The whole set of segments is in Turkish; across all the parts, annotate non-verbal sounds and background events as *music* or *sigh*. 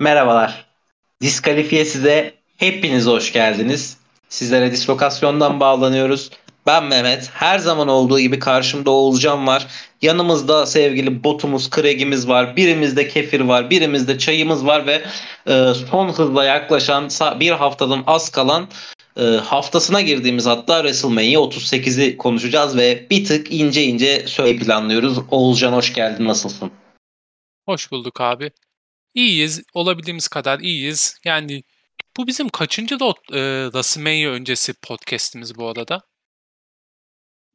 Merhabalar. Diskalifiye size hepiniz hoş geldiniz. Sizlere dislokasyondan bağlanıyoruz. Ben Mehmet. Her zaman olduğu gibi karşımda Oğulcan var. Yanımızda sevgili botumuz, kregimiz var. Birimizde kefir var. Birimizde çayımız var ve e, son hızla yaklaşan bir haftadan az kalan e, haftasına girdiğimiz hatta WrestleMania 38'i konuşacağız ve bir tık ince ince söyle planlıyoruz. Oğulcan hoş geldin. Nasılsın? Hoş bulduk abi. İyiyiz. Olabildiğimiz kadar iyiyiz. Yani bu bizim kaçıncı da e, WrestleMania öncesi podcast'imiz bu arada?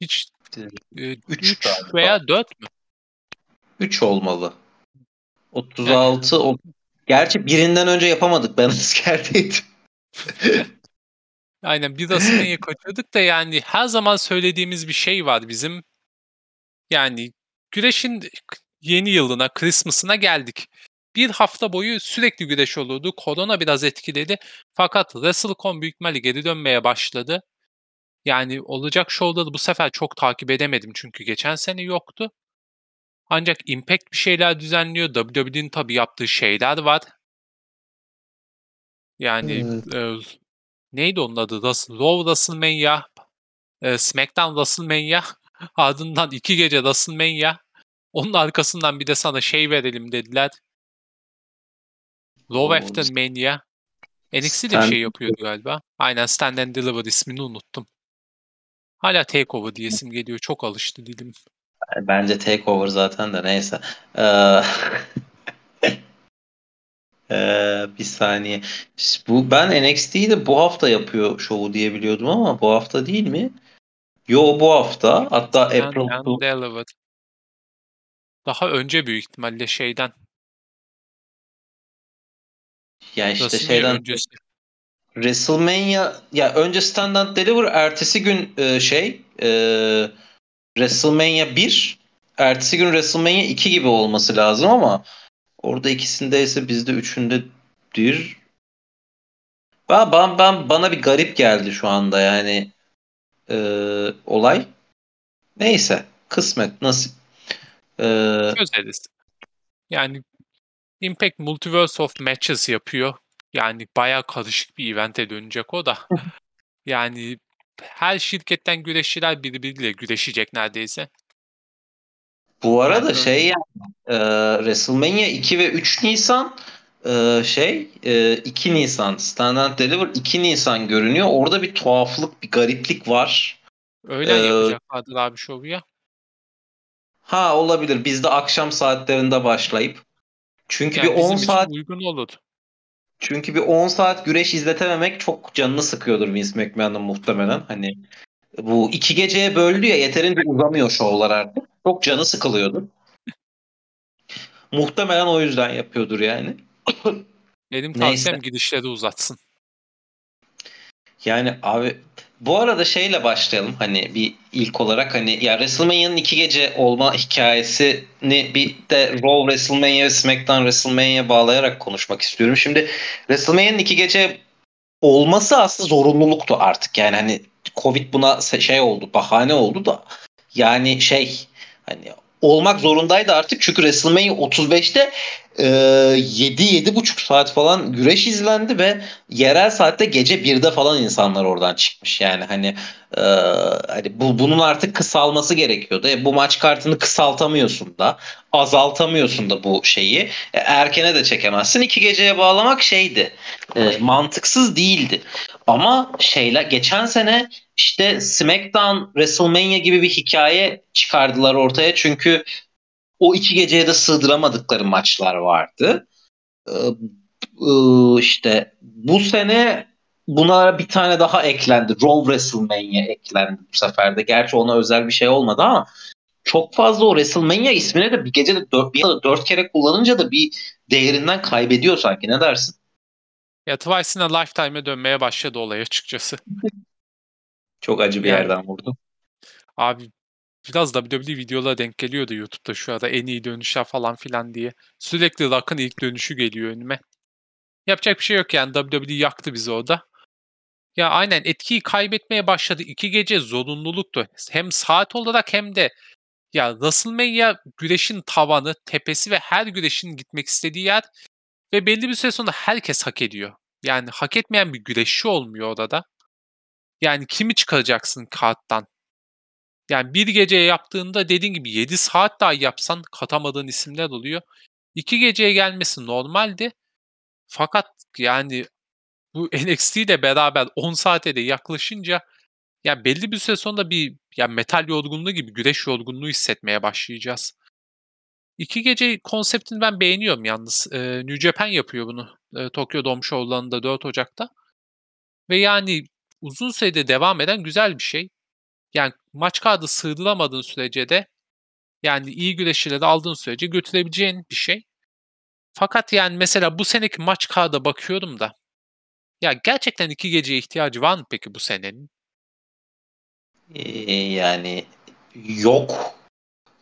Hiç 3 e, veya 4 mü? 3 olmalı. 36 yani. o Gerçi birinden önce yapamadık. Ben *laughs* askerdeydim. Aynen bir WrestleMania *laughs* kaçırdık da yani her zaman söylediğimiz bir şey var bizim. Yani güreşin yeni yılına, Christmas'ına geldik bir hafta boyu sürekli güreş olurdu. Korona biraz etkiledi. Fakat WrestleCon büyük ihtimalle geri dönmeye başladı. Yani olacak şovları bu sefer çok takip edemedim çünkü geçen sene yoktu. Ancak Impact bir şeyler düzenliyor. WWE'nin tabii yaptığı şeyler var. Yani evet. e, neydi onun adı? Raw WrestleMania, e, SmackDown WrestleMania, *laughs* ardından iki gece WrestleMania. Onun arkasından bir de sana şey verelim dediler. Raw After Mania. NXT de bir şey yapıyordu galiba. Aynen Stand and Deliver ismini unuttum. Hala Takeover diyesim geliyor. Çok alıştı dilim. Bence Takeover zaten de neyse. Ee, *laughs* ee, bir saniye. Bu ben NXT'yi de bu hafta yapıyor şovu diye biliyordum ama bu hafta değil mi? Yo bu hafta. Hatta Stand April Delivered. Daha önce büyük ihtimalle şeyden ya işte şeyden öncesi. WrestleMania ya önce Stand and Deliver ertesi gün e, şey e, WrestleMania 1 ertesi gün WrestleMania 2 gibi olması lazım ama orada ikisindeyse bizde üçündedir. Ben, ben, ben bana bir garip geldi şu anda yani e, olay. Neyse kısmet nasip. Ee, Çözeriz. Yani Impact Multiverse of Matches yapıyor. Yani bayağı karışık bir evente dönecek o da. yani her şirketten güreşçiler birbiriyle güreşecek neredeyse. Bu arada yani şey yani e, WrestleMania 2 ve 3 Nisan e, şey e, 2 Nisan Stand Deliver 2 Nisan görünüyor. Orada bir tuhaflık, bir gariplik var. Öyle ee, yapacaklardır abi şovu ya. Ha olabilir. Bizde akşam saatlerinde başlayıp çünkü yani bir 10 saat uygun olur. Çünkü bir 10 saat güreş izletememek çok canını sıkıyordur Vince McMahon'ın muhtemelen. Hani bu iki geceye böldü ya yeterince uzamıyor şovlar artık. Çok canı sıkılıyordur. muhtemelen o yüzden yapıyordur yani. Benim tavsiyem Neyse. gidişleri uzatsın. Yani abi bu arada şeyle başlayalım hani bir ilk olarak hani ya WrestleMania'nın iki gece olma hikayesini bir de Raw WrestleMania ve SmackDown WrestleMania bağlayarak konuşmak istiyorum. Şimdi WrestleMania'nın iki gece olması aslında zorunluluktu artık. Yani hani Covid buna şey oldu, bahane oldu da yani şey hani olmak zorundaydı artık çünkü WrestleMania 35'te e, 7-7,5 saat falan güreş izlendi ve yerel saatte gece 1'de falan insanlar oradan çıkmış. Yani hani e, hani bu bunun artık kısalması gerekiyordu. E, bu maç kartını kısaltamıyorsun da azaltamıyorsun da bu şeyi. E, erkene de çekemezsin. İki geceye bağlamak şeydi. E, mantıksız değildi. Ama şeyler geçen sene işte SmackDown WrestleMania gibi bir hikaye çıkardılar ortaya. Çünkü o iki geceye de sığdıramadıkları maçlar vardı. Ee, e, işte bu sene buna bir tane daha eklendi. Raw WrestleMania eklendi bu sefer de. Gerçi ona özel bir şey olmadı ama çok fazla o WrestleMania ismini de bir gecede dört, bir dört kere kullanınca da bir değerinden kaybediyor sanki. Ne dersin? Ya Twice in a Lifetime'e dönmeye başladı olay açıkçası. Çok acı bir yani, yerden vurdu. Abi biraz WWE videolara denk geliyordu YouTube'da şu anda en iyi dönüşler falan filan diye. Sürekli Rock'ın ilk dönüşü geliyor önüme. Yapacak bir şey yok yani WWE yaktı bizi orada. Ya aynen etkiyi kaybetmeye başladı. İki gece zorunluluktu. Hem saat olarak hem de ya WrestleMania güreşin tavanı, tepesi ve her güreşin gitmek istediği yer Ve belli bir süre sonra herkes hak ediyor. Yani hak etmeyen bir güreşçi olmuyor odada. Yani kimi çıkaracaksın kağıttan? Yani bir geceye yaptığında dediğin gibi 7 saat daha yapsan katamadığın isimler oluyor. İki geceye gelmesi normaldi. Fakat yani bu *laughs* NXT ile beraber 10 saate de yaklaşınca ya belli bir süre sonra bir ya metal yorgunluğu gibi güreş yorgunluğu hissetmeye başlayacağız. İki gece konseptini ben beğeniyorum yalnız. E, New Japan yapıyor bunu. E, Tokyo Dome Show'larında 4 Ocak'ta. Ve yani uzun sürede devam eden güzel bir şey. Yani maç kağıdı sığdıramadığın sürece de yani iyi güreşçileri aldığın sürece götürebileceğin bir şey. Fakat yani mesela bu seneki maç kağıda bakıyorum da ya gerçekten iki geceye ihtiyacı var mı peki bu senenin? Ee, yani yok.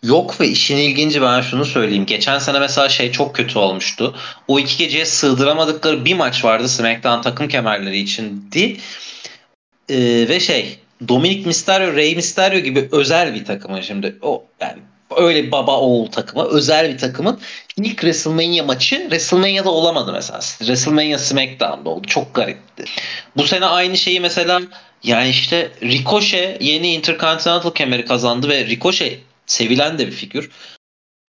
Yok ve işin ilginci ben şunu söyleyeyim. Geçen sene mesela şey çok kötü olmuştu. O iki geceye sığdıramadıkları bir maç vardı SmackDown takım kemerleri içindi. Ee, ve şey Dominic Mysterio, Rey Mysterio gibi özel bir takımın şimdi o yani öyle baba oğul takımı özel bir takımın ilk WrestleMania maçı WrestleMania'da olamadı mesela. WrestleMania SmackDown'da oldu. Çok garipti. Bu sene aynı şeyi mesela yani işte Ricochet yeni Intercontinental kemeri kazandı ve Ricochet sevilen de bir figür.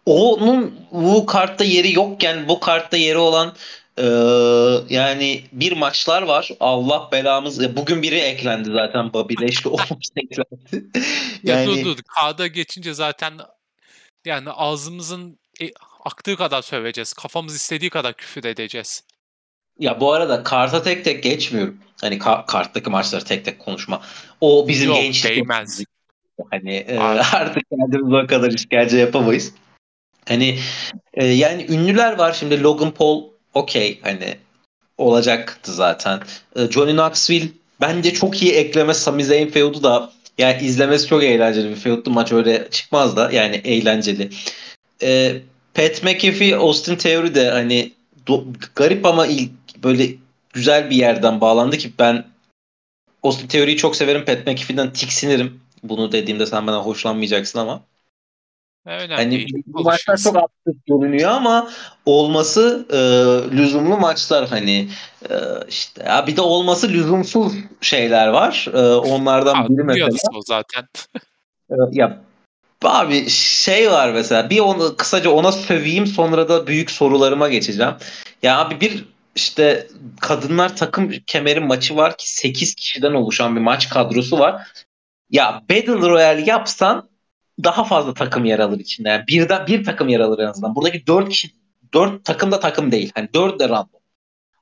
Onun bu kartta yeri yokken bu kartta yeri olan ee, yani bir maçlar var. Allah belamız. Bugün biri eklendi zaten Bobby Lashley olmuş eklendi. *laughs* yani... Ya dur dur. K'da geçince zaten yani ağzımızın e, aktığı kadar söveceğiz. Kafamız istediği kadar küfür edeceğiz. Ya bu arada karta tek tek geçmiyorum. Hani ka- karttaki maçları tek tek konuşma. O bizim Yok, gençlik. Değmez. Hani e, *laughs* artık kendimiz o kadar işkence yapamayız. Hani e, yani ünlüler var şimdi Logan Paul okey hani olacaktı zaten. E, Johnny Knoxville bence çok iyi ekleme Sami Zayn feud'u da yani izlemesi çok eğlenceli bir feud'du maç öyle çıkmaz da yani eğlenceli. E, Pat McAfee, Austin Theory de hani do, garip ama ilk böyle güzel bir yerden bağlandı ki ben Austin Theory'yi çok severim. Pat McAfee'den tiksinirim. Bunu dediğimde sen bana hoşlanmayacaksın ama. Önemli hani değil. bu maçlar çok absürt görünüyor ama olması e, lüzumlu maçlar hani e, işte ya bir de olması lüzumsuz şeyler var. E, onlardan Abi, biri mesela. O zaten. e, ya abi şey var mesela bir onu kısaca ona söveyim sonra da büyük sorularıma geçeceğim. Ya abi bir işte kadınlar takım kemeri maçı var ki 8 kişiden oluşan bir maç kadrosu var. Ya Battle Royale yapsan daha fazla takım yer alır içinde. Yani birden bir takım yer alır en azından. Buradaki dört kişi dört takım da takım değil. Hani dört de random.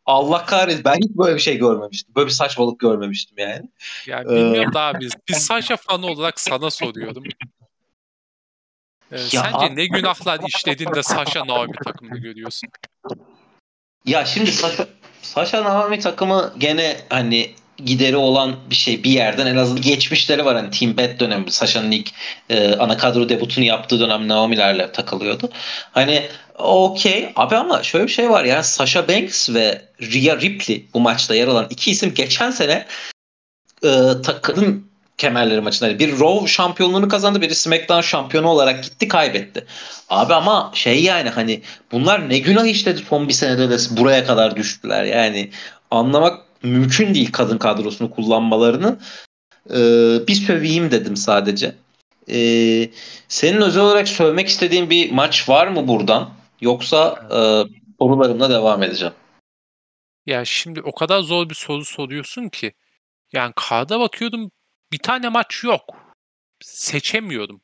Allah kahretsin ben hiç böyle bir şey görmemiştim. Böyle bir saçmalık görmemiştim yani. Ya yani bilmiyorum ee... da abi. Bir Sasha fanı olarak sana soruyorum. Ee, ya sence abi... ne günahlar işlediğinde Sasha Naomi takımını görüyorsun? Ya şimdi Sasha, Sasha Naomi takımı gene hani gideri olan bir şey bir yerden en azından geçmişleri var. Hani Team Bad dönemi Sasha'nın ilk e, ana kadro debutunu yaptığı dönem Naomi'lerle takılıyordu. Hani okey abi ama şöyle bir şey var yani Sasha Banks ve Rhea Ripley bu maçta yer alan iki isim geçen sene e, kadın kemerleri maçında. Bir Raw şampiyonluğunu kazandı. Biri SmackDown şampiyonu olarak gitti kaybetti. Abi ama şey yani hani bunlar ne günah işledi son bir senede de buraya kadar düştüler. Yani anlamak mümkün değil kadın kadrosunu kullanmalarını. Ee, bir söveyim dedim sadece. Ee, senin özel olarak sövmek istediğin bir maç var mı buradan? Yoksa e, sorularımla devam edeceğim. Ya şimdi o kadar zor bir soru soruyorsun ki. Yani K'da bakıyordum bir tane maç yok. Seçemiyorum.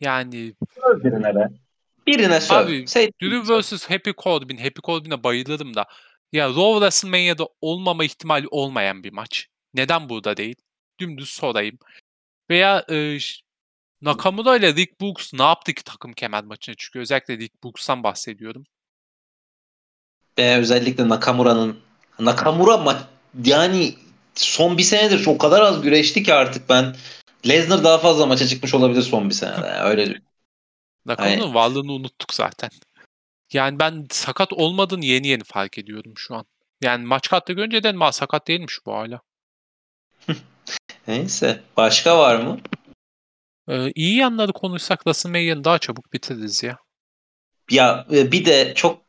Yani birine be. Birine söv. Abi Drew vs. Happy Corbin. Happy Corbin'e bayılırım da. Ya Raw WrestleMania'da olmama ihtimali olmayan bir maç. Neden burada değil? Dümdüz sorayım. Veya e, Nakamura ile Rick Books ne yaptı ki takım kemer maçına çıkıyor? Özellikle Rick Books'tan bahsediyorum. Ve özellikle Nakamura'nın Nakamura ma- yani son bir senedir o kadar az güreşti ki artık ben Lesnar daha fazla maça çıkmış olabilir son bir senede. Yani öyle. Nakamura'nın varlığını unuttuk zaten. Yani ben sakat olmadığını yeni yeni fark ediyorum şu an. Yani maç kartı görünce de ma sakat değilmiş bu hala. Neyse. Başka var mı? Ee, iyi yanları konuşsak WrestleMania'nı daha çabuk bitiririz ya. Ya e, bir de çok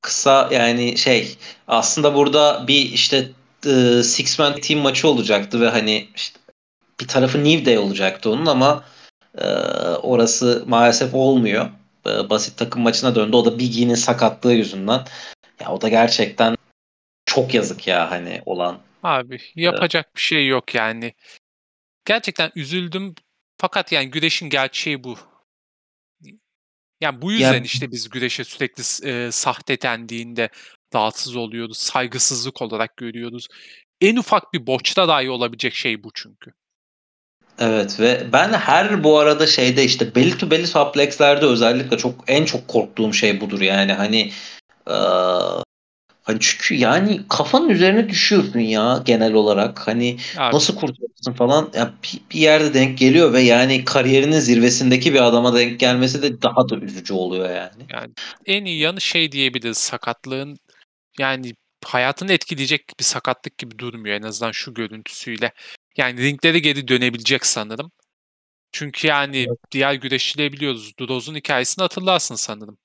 kısa yani şey aslında burada bir işte e, six man team maçı olacaktı ve hani işte bir tarafı New Day olacaktı onun ama e, orası maalesef olmuyor. E, basit takım maçına döndü. O da Big E'nin sakatlığı yüzünden. Ya o da gerçekten çok yazık ya hani olan. Abi yapacak bir şey yok yani. Gerçekten üzüldüm. Fakat yani güreşin gerçeği bu. Yani bu yüzden Ya- işte biz güreşe sürekli e, sahte dendiğinde rahatsız oluyoruz. Saygısızlık olarak görüyoruz. En ufak bir boçta dahi olabilecek şey bu çünkü. Evet ve ben her bu arada şeyde işte belly to belly suplexlerde özellikle çok en çok korktuğum şey budur yani hani e, hani çünkü yani kafanın üzerine düşüyorsun ya genel olarak hani Abi, nasıl kurtulacaksın falan ya bir, bir yerde denk geliyor ve yani kariyerinin zirvesindeki bir adama denk gelmesi de daha da üzücü oluyor yani. yani en iyi yanı şey diyebiliriz sakatlığın yani hayatını etkileyecek bir sakatlık gibi durmuyor en azından şu görüntüsüyle. Yani ringlere geri dönebilecek sanırım. Çünkü yani diğer güreşçileri biliyoruz. Droz'un hikayesini hatırlarsın sanırım.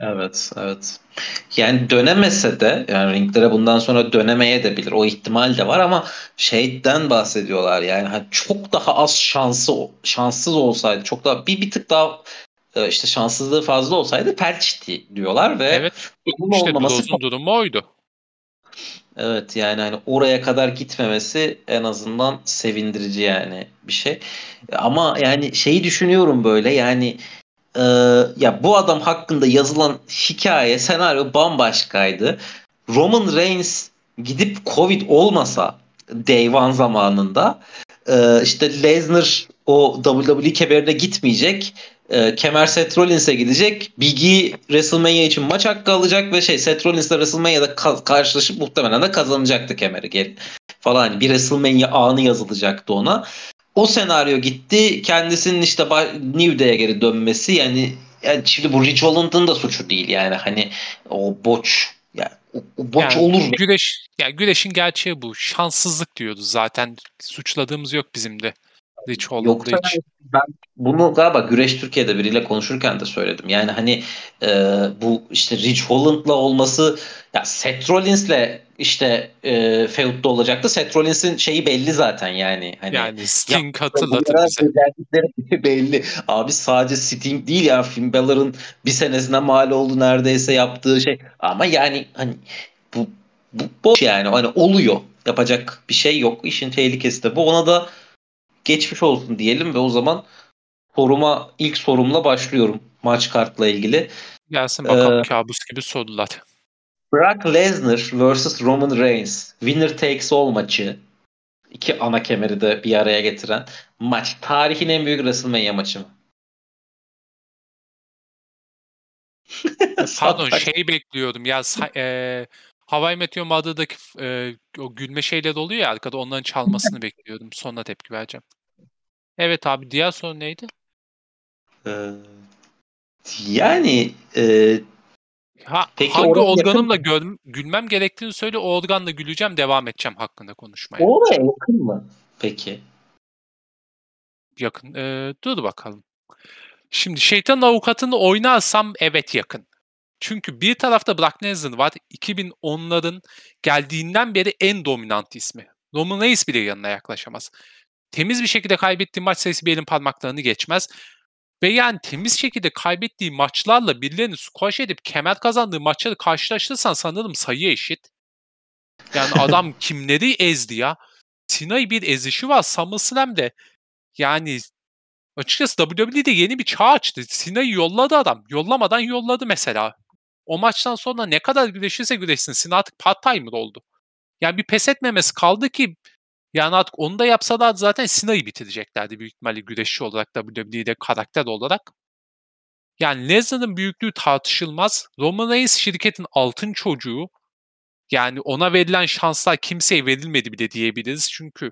Evet, evet. Yani dönemese de yani ringlere bundan sonra dönemeye de bilir. O ihtimal de var ama şeyden bahsediyorlar yani hani çok daha az şansı şanssız olsaydı çok daha bir bir tık daha e, işte şanssızlığı fazla olsaydı felçti diyorlar ve Evet. İşte olmaması Droz'un durumu oydu. Evet yani hani oraya kadar gitmemesi en azından sevindirici yani bir şey. Ama yani şeyi düşünüyorum böyle yani e, ya bu adam hakkında yazılan hikaye, senaryo bambaşkaydı. Roman Reigns gidip Covid olmasa Day One zamanında e, işte Lesnar o WWE kemerine gitmeyecek. E, kemer Seth Rollins'e gidecek. Big E WrestleMania için maç hakkı alacak ve şey Seth Rollins'le WrestleMania'da ka- karşılaşıp muhtemelen de kazanacaktı kemeri gel falan. Hani bir WrestleMania anı yazılacaktı ona. O senaryo gitti. Kendisinin işte New Day'e geri dönmesi yani, yani şimdi bu Rich Holland'ın da suçu değil yani hani o boç yani o, o boç Yani olur. Güreş, yani güreşin gerçeği bu. Şanssızlık diyoruz zaten. Suçladığımız yok bizim de. Rich Holland'da Yoksa hiç. ben bunu galiba Güreş Türkiye'de biriyle konuşurken de söyledim. Yani hani e, bu işte Rich Holland'la olması ya Seth Rollins'le işte e, feud'da olacaktı. Seth Rollins'in şeyi belli zaten yani. Hani Yani Sting hatırlatır belli. Abi sadece Sting değil ya Finn Balor'ın bir senesine mal oldu neredeyse yaptığı şey. Ama yani hani bu, bu boş yani hani oluyor. Yapacak bir şey yok. İşin tehlikesi de bu. Ona da geçmiş olsun diyelim ve o zaman soruma ilk sorumla başlıyorum maç kartla ilgili. Gelsin bakalım Ee, kabus gibi sorular. Brock Lesnar vs Roman Reigns winner takes all maçı iki ana kemeri de bir araya getiren maç tarihin en büyük WrestleMania maçı mı? *laughs* Pardon şeyi bekliyordum ya e, Hawaii Meteor Mother'daki e, o gülme şeyleri oluyor ya arkada onların çalmasını bekliyordum. Sonra tepki vereceğim. Evet abi diğer soru neydi? Ee, yani e, Ha, Peki hangi yakın organımla gör- gülmem gerektiğini söyle o organla güleceğim devam edeceğim hakkında konuşmaya. oraya yakın mı? Peki. Yakın. Ee, dur bakalım. Şimdi şeytan avukatını oynarsam evet yakın. Çünkü bir tarafta Brock Lesnar var. 2010'ların geldiğinden beri en dominant ismi. Roman Reigns bile yanına yaklaşamaz. Temiz bir şekilde kaybettiği maç sayısı bir elin parmaklarını geçmez. Ve yani temiz şekilde kaybettiği maçlarla birilerini squash edip kemer kazandığı maçları karşılaştırırsan sanırım sayı eşit. Yani *laughs* adam kimleri ezdi ya. Sina'yı bir ezişi var SummerSlam'de. Yani açıkçası WWE'de yeni bir çağ açtı. Sina'yı yolladı adam. Yollamadan yolladı mesela. O maçtan sonra ne kadar güreşirse güreşsin Sina artık part-timer oldu. Yani bir pes etmemesi kaldı ki yani artık onu da yapsalar zaten Sina'yı bitireceklerdi büyük ihtimalle güreşçi olarak WWE'de karakter olarak. Yani Lesnar'ın büyüklüğü tartışılmaz. Roman Reigns şirketin altın çocuğu. Yani ona verilen şanslar kimseye verilmedi bile diyebiliriz. Çünkü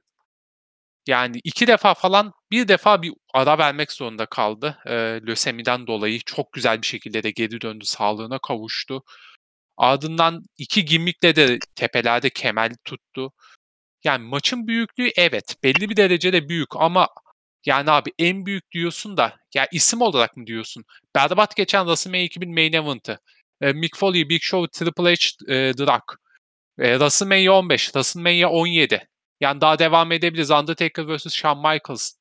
yani iki defa falan bir defa bir ara vermek zorunda kaldı. E, lösemiden dolayı çok güzel bir şekilde de geri döndü. Sağlığına kavuştu. Ardından iki gimmikle de tepelerde kemer tuttu. Yani maçın büyüklüğü evet belli bir derecede büyük ama yani abi en büyük diyorsun da ya isim olarak mı diyorsun? Berbat geçen WrestleMania 2000 main event'ı. E, Mick Foley, Big Show, Triple H, e, Drak. E, WrestleMania 15, WrestleMania 17. Yani daha devam edebiliriz. Undertaker vs. Shawn Michaels.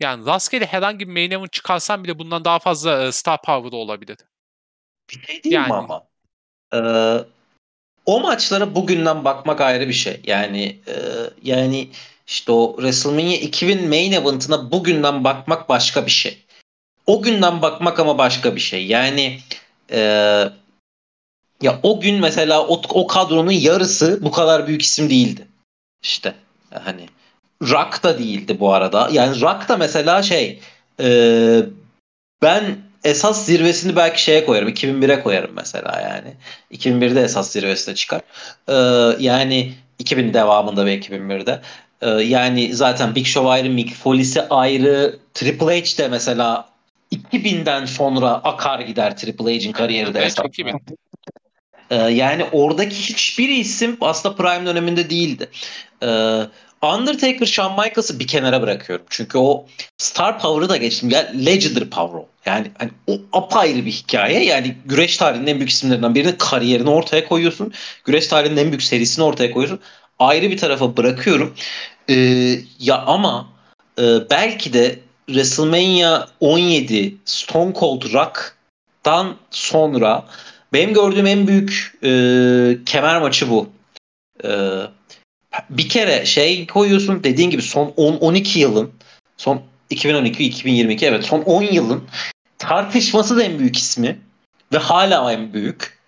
Yani rastgele herhangi bir main event çıkarsan bile bundan daha fazla e, star power olabilir. Bir şey değil yani, mi ama? Ee, o maçlara bugünden bakmak ayrı bir şey. Yani e, yani işte o WrestleMania 2000 main event'ına bugünden bakmak başka bir şey. O günden bakmak ama başka bir şey. Yani e, ya o gün mesela o, o kadronun yarısı bu kadar büyük isim değildi. İşte hani Rock da değildi bu arada. Yani Rock da mesela şey e, ben esas zirvesini belki şeye koyarım. 2001'e koyarım mesela yani. 2001'de esas zirvesine çıkar. Ee, yani 2000 devamında ve 2001'de. Ee, yani zaten Big Show ayrı, Mick Foley'si ayrı. Triple H de mesela 2000'den sonra akar gider Triple H'in kariyeri de esas. Ee, yani oradaki hiçbir isim aslında Prime döneminde değildi. Ee, Undertaker, Shawn Michaels'ı bir kenara bırakıyorum. Çünkü o star power'ı da geçtim. Yani legendary power o. Yani hani o apayrı bir hikaye. Yani güreş tarihinin en büyük isimlerinden birinin kariyerini ortaya koyuyorsun. Güreş tarihinin en büyük serisini ortaya koyuyorsun. Ayrı bir tarafa bırakıyorum. Ee, ya ama e, belki de WrestleMania 17 Stone Cold Rock'tan sonra benim gördüğüm en büyük e, kemer maçı bu. E, bir kere şey koyuyorsun dediğin gibi son 10-12 yılın son 2012-2022 evet son 10 yılın tartışması da en büyük ismi ve hala en büyük.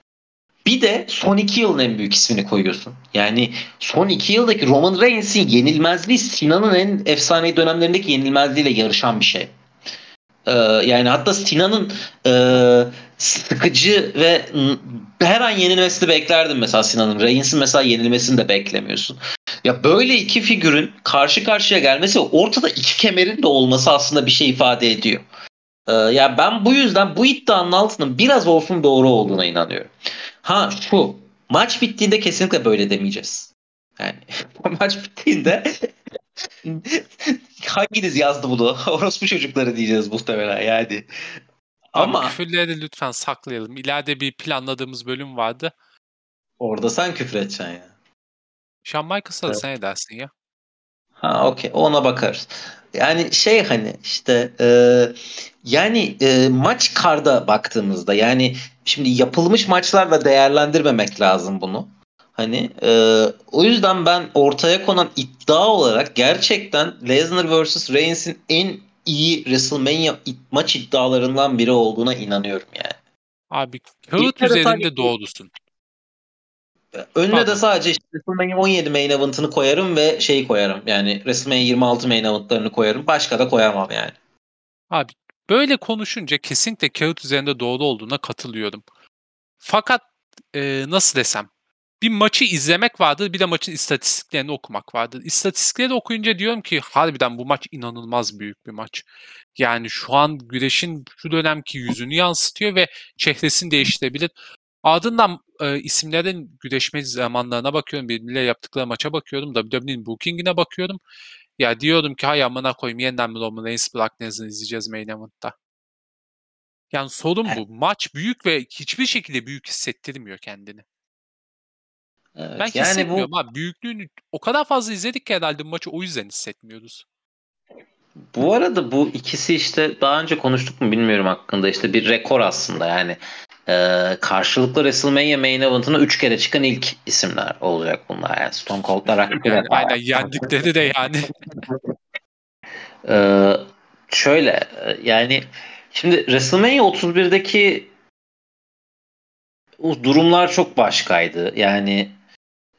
Bir de son 2 yılın en büyük ismini koyuyorsun. Yani son 2 yıldaki Roman Reigns'in yenilmezliği Sinan'ın en efsane dönemlerindeki yenilmezliğiyle yarışan bir şey. Ee, yani hatta Sinan'ın e, sıkıcı ve her an yenilmesini beklerdim mesela Sinan'ın. Reigns'in mesela yenilmesini de beklemiyorsun. Ya böyle iki figürün karşı karşıya gelmesi ortada iki kemerin de olması aslında bir şey ifade ediyor. Ee, ya ben bu yüzden bu iddianın altının biraz olsun doğru olduğuna inanıyorum. Ha şu maç bittiğinde kesinlikle böyle demeyeceğiz. Yani *laughs* maç bittiğinde *laughs* hanginiz yazdı bunu? *laughs* Orospu çocukları diyeceğiz muhtemelen yani. Ama Abi küfürleri lütfen saklayalım. İleride bir planladığımız bölüm vardı. Orada sen küfür edeceksin ya. Shawn Michaels'a evet. sen edersin ya. Ha okey ona bakarız. Yani şey hani işte e, yani e, maç karda baktığımızda yani şimdi yapılmış maçlarla değerlendirmemek lazım bunu. Hani e, o yüzden ben ortaya konan iddia olarak gerçekten Lesnar vs. Reigns'in en iyi WrestleMania maç iddialarından biri olduğuna inanıyorum yani. Abi kağıt üzerinde doğdusun. Önüne Pardon. de sadece işte WrestleMania 17 main event'ını koyarım ve şeyi koyarım. Yani WrestleMania 26 main event'larını koyarım. Başka da koyamam yani. Abi böyle konuşunca kesinlikle kağıt üzerinde doğru olduğuna katılıyorum. Fakat e, nasıl desem bir maçı izlemek vardır bir de maçın istatistiklerini okumak vardır. İstatistikleri okuyunca diyorum ki harbiden bu maç inanılmaz büyük bir maç. Yani şu an güreşin şu dönemki yüzünü yansıtıyor ve çehresini değiştirebilir. Ardından e, isimlerin güreşme zamanlarına bakıyorum. Birbirleriyle yaptıkları maça bakıyorum. WWE'nin bookingine bakıyorum. Ya diyorum ki hay amına koyayım yeniden Roman Reigns Brock Lesnar izleyeceğiz main event'ta. Yani sorun bu. Maç büyük ve hiçbir şekilde büyük hissettirmiyor kendini. Evet, ben yani hissetmiyorum bu... abi. Büyüklüğünü o kadar fazla izledik ki herhalde bu maçı o yüzden hissetmiyoruz. Bu arada bu ikisi işte daha önce konuştuk mu bilmiyorum hakkında işte bir rekor aslında yani e, karşılıklı WrestleMania main event'ına 3 kere çıkan ilk isimler olacak bunlar yani Stone Cold'la *laughs* rakip yani, Aynen yendikleri de yani. *laughs* e, şöyle yani şimdi WrestleMania 31'deki durumlar çok başkaydı yani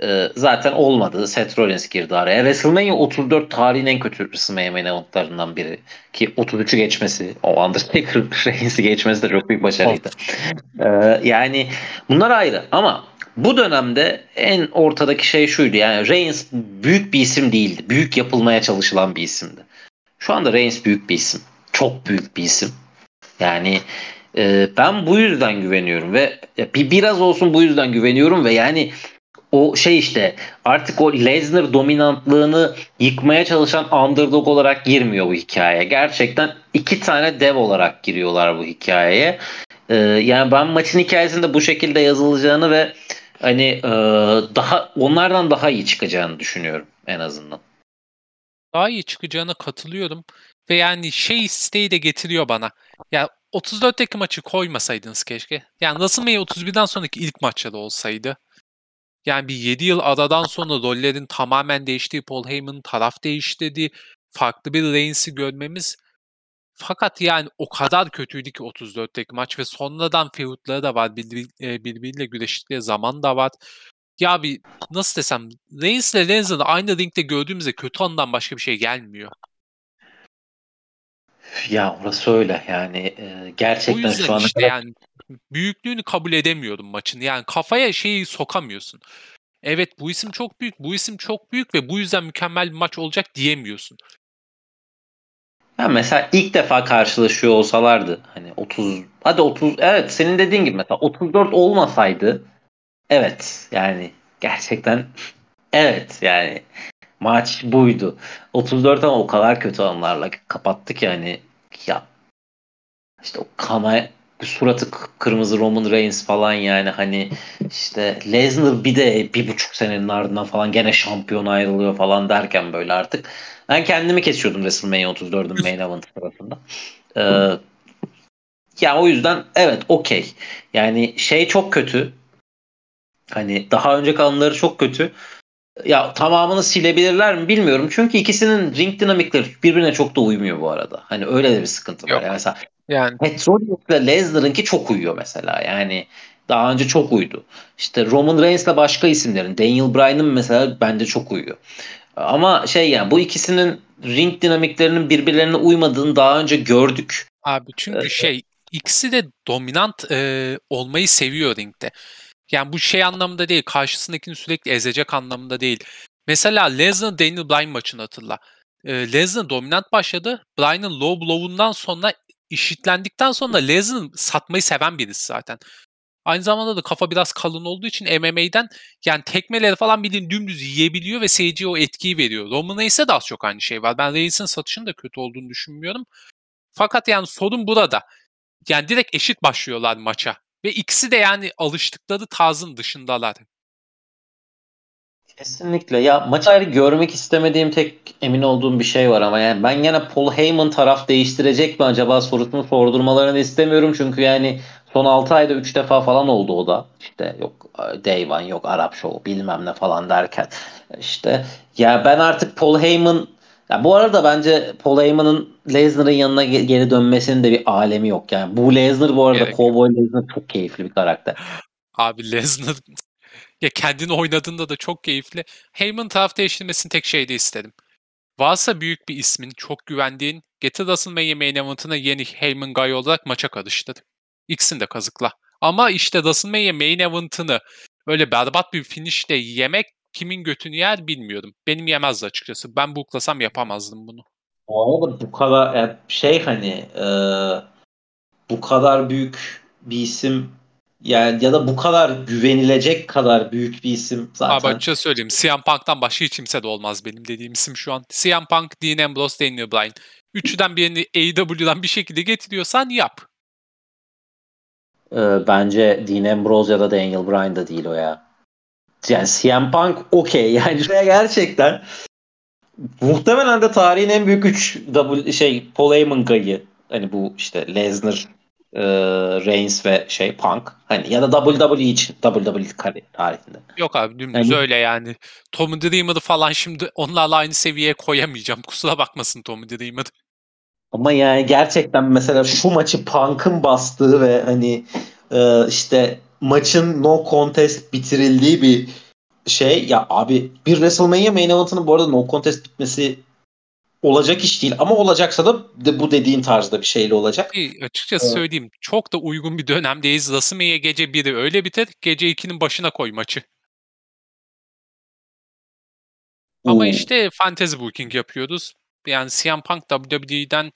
e, zaten olmadı. Seth Rollins girdi araya. WrestleMania 34 tarihin en kötü WrestleMania main eventlarından biri. Ki 33'ü geçmesi, o Undertaker *laughs* Reigns'i geçmesi de çok büyük başarıydı. e, yani bunlar ayrı ama bu dönemde en ortadaki şey şuydu. Yani Reigns büyük bir isim değildi. Büyük yapılmaya çalışılan bir isimdi. Şu anda Reigns büyük bir isim. Çok büyük bir isim. Yani e, ben bu yüzden güveniyorum ve bir biraz olsun bu yüzden güveniyorum ve yani o şey işte artık o Lesnar dominantlığını yıkmaya çalışan underdog olarak girmiyor bu hikayeye. Gerçekten iki tane dev olarak giriyorlar bu hikayeye. Ee, yani ben maçın hikayesinde bu şekilde yazılacağını ve hani e, daha onlardan daha iyi çıkacağını düşünüyorum en azından. Daha iyi çıkacağına katılıyorum ve yani şey isteği de getiriyor bana. Ya 34'teki maçı koymasaydınız keşke. Yani WrestleMania 31'den sonraki ilk maçta da olsaydı. Yani bir 7 yıl aradan sonra rollerin tamamen değiştiği, Paul Heyman taraf değiştirdiği, farklı bir Reigns'i görmemiz fakat yani o kadar kötüydü ki 34'teki maç ve sonradan feudları da var. Bir, e, birbiriyle güreştikleri zaman da var. Ya bir nasıl desem Reigns ile Lenzer'ı aynı ringde gördüğümüzde kötü andan başka bir şey gelmiyor. Ya orası öyle yani e, gerçekten o yüzden şu ana işte kadar yani büyüklüğünü kabul edemiyorum maçın. Yani kafaya şeyi sokamıyorsun. Evet bu isim çok büyük, bu isim çok büyük ve bu yüzden mükemmel bir maç olacak diyemiyorsun. Ya mesela ilk defa karşılaşıyor olsalardı hani 30 hadi 30 evet senin dediğin gibi mesela 34 olmasaydı evet yani gerçekten *laughs* evet yani maç buydu. 34 ama o kadar kötü anlarla kapattık yani ya işte o kana suratı kırmızı Roman Reigns falan yani hani işte Lesnar bir de bir buçuk senenin ardından falan gene şampiyon ayrılıyor falan derken böyle artık ben kendimi kesiyordum WrestleMania 34'ün main event sırasında. Ee, ya o yüzden evet okey. Yani şey çok kötü. Hani daha önce kalanları çok kötü. Ya tamamını silebilirler mi bilmiyorum. Çünkü ikisinin ring dinamikleri birbirine çok da uymuyor bu arada. Hani öyle de bir sıkıntı var. Yok. Yani mesela Yani Petrolius ile Lesnar'ınki çok uyuyor mesela. Yani daha önce çok uydu. İşte Roman Reigns ile başka isimlerin Daniel Bryan'ın mesela bence çok uyuyor. Ama şey yani bu ikisinin ring dinamiklerinin birbirlerine uymadığını daha önce gördük. abi çünkü şey ikisi de dominant e, olmayı seviyor ringde. Yani bu şey anlamında değil, karşısındakini sürekli ezecek anlamında değil. Mesela Lesnar Daniel Bryan maçını hatırla. E, Lesnar dominant başladı. Bryan'ın low blow'undan sonra işitlendikten sonra Lesnar satmayı seven birisi zaten. Aynı zamanda da kafa biraz kalın olduğu için MMA'den yani tekmeleri falan bildiğin dümdüz yiyebiliyor ve seyirciye o etkiyi veriyor. Roman Reigns'e de az çok aynı şey var. Ben Reigns'in satışının da kötü olduğunu düşünmüyorum. Fakat yani sorun burada. Yani direkt eşit başlıyorlar maça. Ve ikisi de yani alıştıkları tarzın dışındalar. Kesinlikle. Ya maç görmek istemediğim tek emin olduğum bir şey var ama yani ben yine Paul Heyman taraf değiştirecek mi acaba sorusunu sordurmalarını istemiyorum. Çünkü yani son 6 ayda 3 defa falan oldu o da. İşte yok Day One yok Arap Show bilmem ne falan derken. işte ya ben artık Paul Heyman ya bu arada bence Paul Heyman'ın Lesnar'ın yanına geri dönmesinin de bir alemi yok. Yani bu Lesnar bu arada Gerek. Cowboy Lesnar çok keyifli bir karakter. Abi Lesnar *laughs* ya kendini oynadığında da çok keyifli. Heyman taraf değiştirmesini tek şeyde istedim. Varsa büyük bir ismin, çok güvendiğin, getir WrestleMania main event'ına yeni Heyman Guy olarak maça karıştır. İkisini de kazıkla. Ama işte WrestleMania main event'ını öyle berbat bir finishle yemek kimin götünü yer bilmiyorum. Benim yemezdi açıkçası. Ben buklasam yapamazdım bunu. Bu arada bu kadar şey hani e, bu kadar büyük bir isim yani ya da bu kadar güvenilecek kadar büyük bir isim zaten. Abi açıkça söyleyeyim. CM Punk'tan başka hiç kimse de olmaz benim dediğim isim şu an. CM Punk, Dean Ambrose, Daniel Bryan. Üçüden birini AEW'dan bir şekilde getiriyorsan yap. E, bence Dean Ambrose ya da Daniel Bryan da değil o ya. Yani CM Punk okey *laughs* yani şuraya gerçekten muhtemelen de tarihin en büyük 3 double şey Paul Heyman gayı. Hani bu işte Lesnar, e, Reigns ve şey Punk. Hani ya da WWE için WWE kare tarihinde. Yok abi dümdüz Yani- öyle yani. Tom Dreamer'ı falan şimdi onlarla aynı seviyeye koyamayacağım. *laughs* Kusura bakmasın Tom Dreamer. Ama yani gerçekten mesela şu maçı Punk'ın bastığı ve hani e, işte maçın no contest bitirildiği bir şey ya abi bir WrestleMania main event'ının bu arada no contest bitmesi olacak iş değil ama olacaksa da de bu dediğin tarzda bir şeyle olacak. Bir açıkçası Evet. söyleyeyim çok da uygun bir dönemdeyiz. WrestleMania gece 1'i öyle biter. Gece 2'nin başına koy maçı. Ama Oo. işte fantasy booking yapıyoruz. Yani CM Punk WWE'den